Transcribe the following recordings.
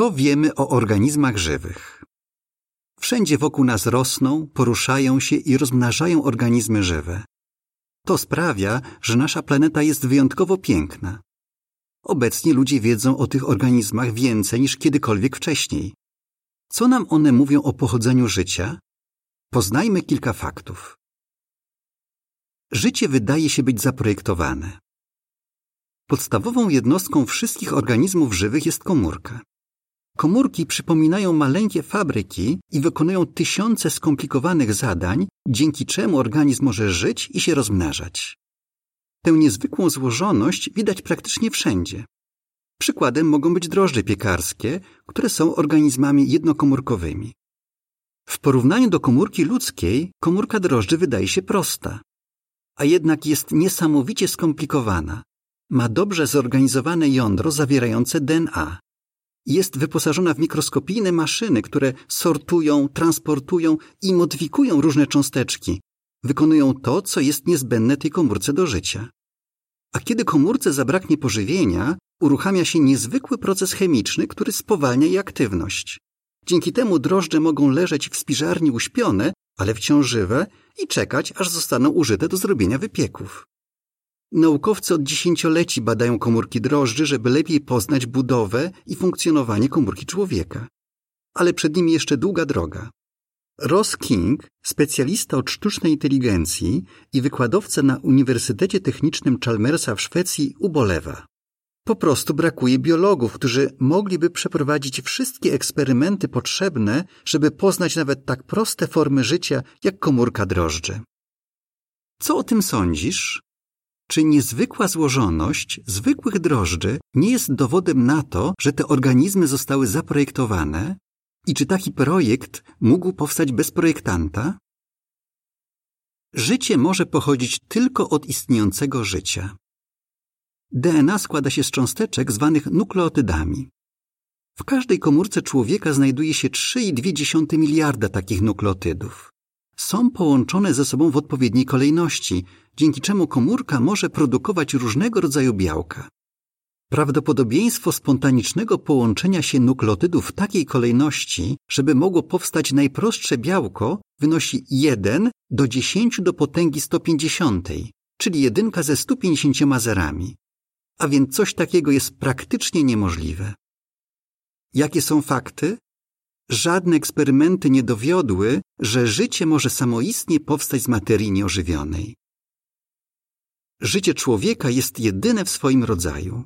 Co wiemy o organizmach żywych? Wszędzie wokół nas rosną, poruszają się i rozmnażają organizmy żywe. To sprawia, że nasza planeta jest wyjątkowo piękna. Obecnie ludzie wiedzą o tych organizmach więcej niż kiedykolwiek wcześniej. Co nam one mówią o pochodzeniu życia? Poznajmy kilka faktów. Życie wydaje się być zaprojektowane. Podstawową jednostką wszystkich organizmów żywych jest komórka. Komórki przypominają maleńkie fabryki i wykonują tysiące skomplikowanych zadań, dzięki czemu organizm może żyć i się rozmnażać. Tę niezwykłą złożoność widać praktycznie wszędzie. Przykładem mogą być drożdże piekarskie, które są organizmami jednokomórkowymi. W porównaniu do komórki ludzkiej, komórka drożdży wydaje się prosta, a jednak jest niesamowicie skomplikowana. Ma dobrze zorganizowane jądro zawierające DNA. Jest wyposażona w mikroskopijne maszyny, które sortują, transportują i modyfikują różne cząsteczki. Wykonują to, co jest niezbędne tej komórce do życia. A kiedy komórce zabraknie pożywienia, uruchamia się niezwykły proces chemiczny, który spowalnia jej aktywność. Dzięki temu drożdże mogą leżeć w spiżarni uśpione, ale wciąż żywe i czekać, aż zostaną użyte do zrobienia wypieków. Naukowcy od dziesięcioleci badają komórki drożdży, żeby lepiej poznać budowę i funkcjonowanie komórki człowieka. Ale przed nimi jeszcze długa droga. Ross King, specjalista od sztucznej inteligencji i wykładowca na Uniwersytecie Technicznym Chalmersa w Szwecji, ubolewa. Po prostu brakuje biologów, którzy mogliby przeprowadzić wszystkie eksperymenty potrzebne, żeby poznać nawet tak proste formy życia jak komórka drożdży. Co o tym sądzisz? Czy niezwykła złożoność zwykłych drożdży nie jest dowodem na to, że te organizmy zostały zaprojektowane? I czy taki projekt mógł powstać bez projektanta? Życie może pochodzić tylko od istniejącego życia. DNA składa się z cząsteczek zwanych nukleotydami. W każdej komórce człowieka znajduje się 3,2 miliarda takich nukleotydów. Są połączone ze sobą w odpowiedniej kolejności, dzięki czemu komórka może produkować różnego rodzaju białka. Prawdopodobieństwo spontanicznego połączenia się nukleotydów w takiej kolejności, żeby mogło powstać najprostsze białko, wynosi 1 do 10 do potęgi 150, czyli jedynka ze 150 zerami a więc coś takiego jest praktycznie niemożliwe. Jakie są fakty? Żadne eksperymenty nie dowiodły, że życie może samoistnie powstać z materii nieożywionej. Życie człowieka jest jedyne w swoim rodzaju.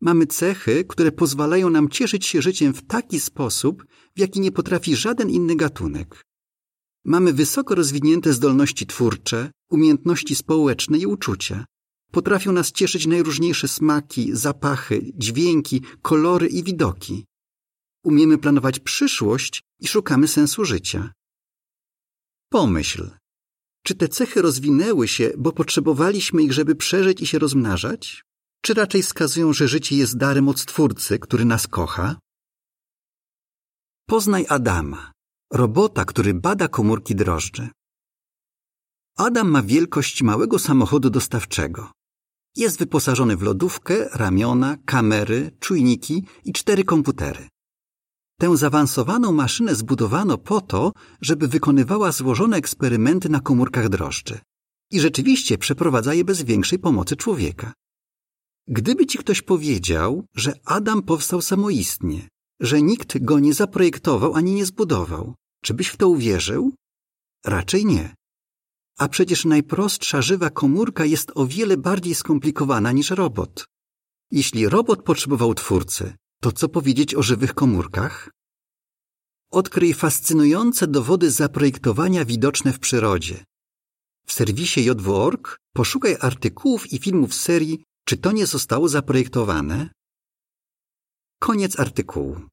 Mamy cechy, które pozwalają nam cieszyć się życiem w taki sposób, w jaki nie potrafi żaden inny gatunek. Mamy wysoko rozwinięte zdolności twórcze, umiejętności społeczne i uczucia. Potrafią nas cieszyć najróżniejsze smaki, zapachy, dźwięki, kolory i widoki. Umiemy planować przyszłość i szukamy sensu życia. Pomyśl, czy te cechy rozwinęły się, bo potrzebowaliśmy ich, żeby przeżyć i się rozmnażać? Czy raczej wskazują, że życie jest darem od Stwórcy, który nas kocha? Poznaj Adama, robota, który bada komórki drożdży. Adam ma wielkość małego samochodu dostawczego. Jest wyposażony w lodówkę, ramiona, kamery, czujniki i cztery komputery. Tę zaawansowaną maszynę zbudowano po to, żeby wykonywała złożone eksperymenty na komórkach drożdży. I rzeczywiście przeprowadza je bez większej pomocy człowieka. Gdyby ci ktoś powiedział, że Adam powstał samoistnie, że nikt go nie zaprojektował ani nie zbudował, czy byś w to uwierzył? Raczej nie. A przecież najprostsza żywa komórka jest o wiele bardziej skomplikowana niż robot. Jeśli robot potrzebował twórcy, to co powiedzieć o żywych komórkach? Odkryj fascynujące dowody zaprojektowania widoczne w przyrodzie. W serwisie JW.org poszukaj artykułów i filmów serii Czy to nie zostało zaprojektowane? Koniec artykułu.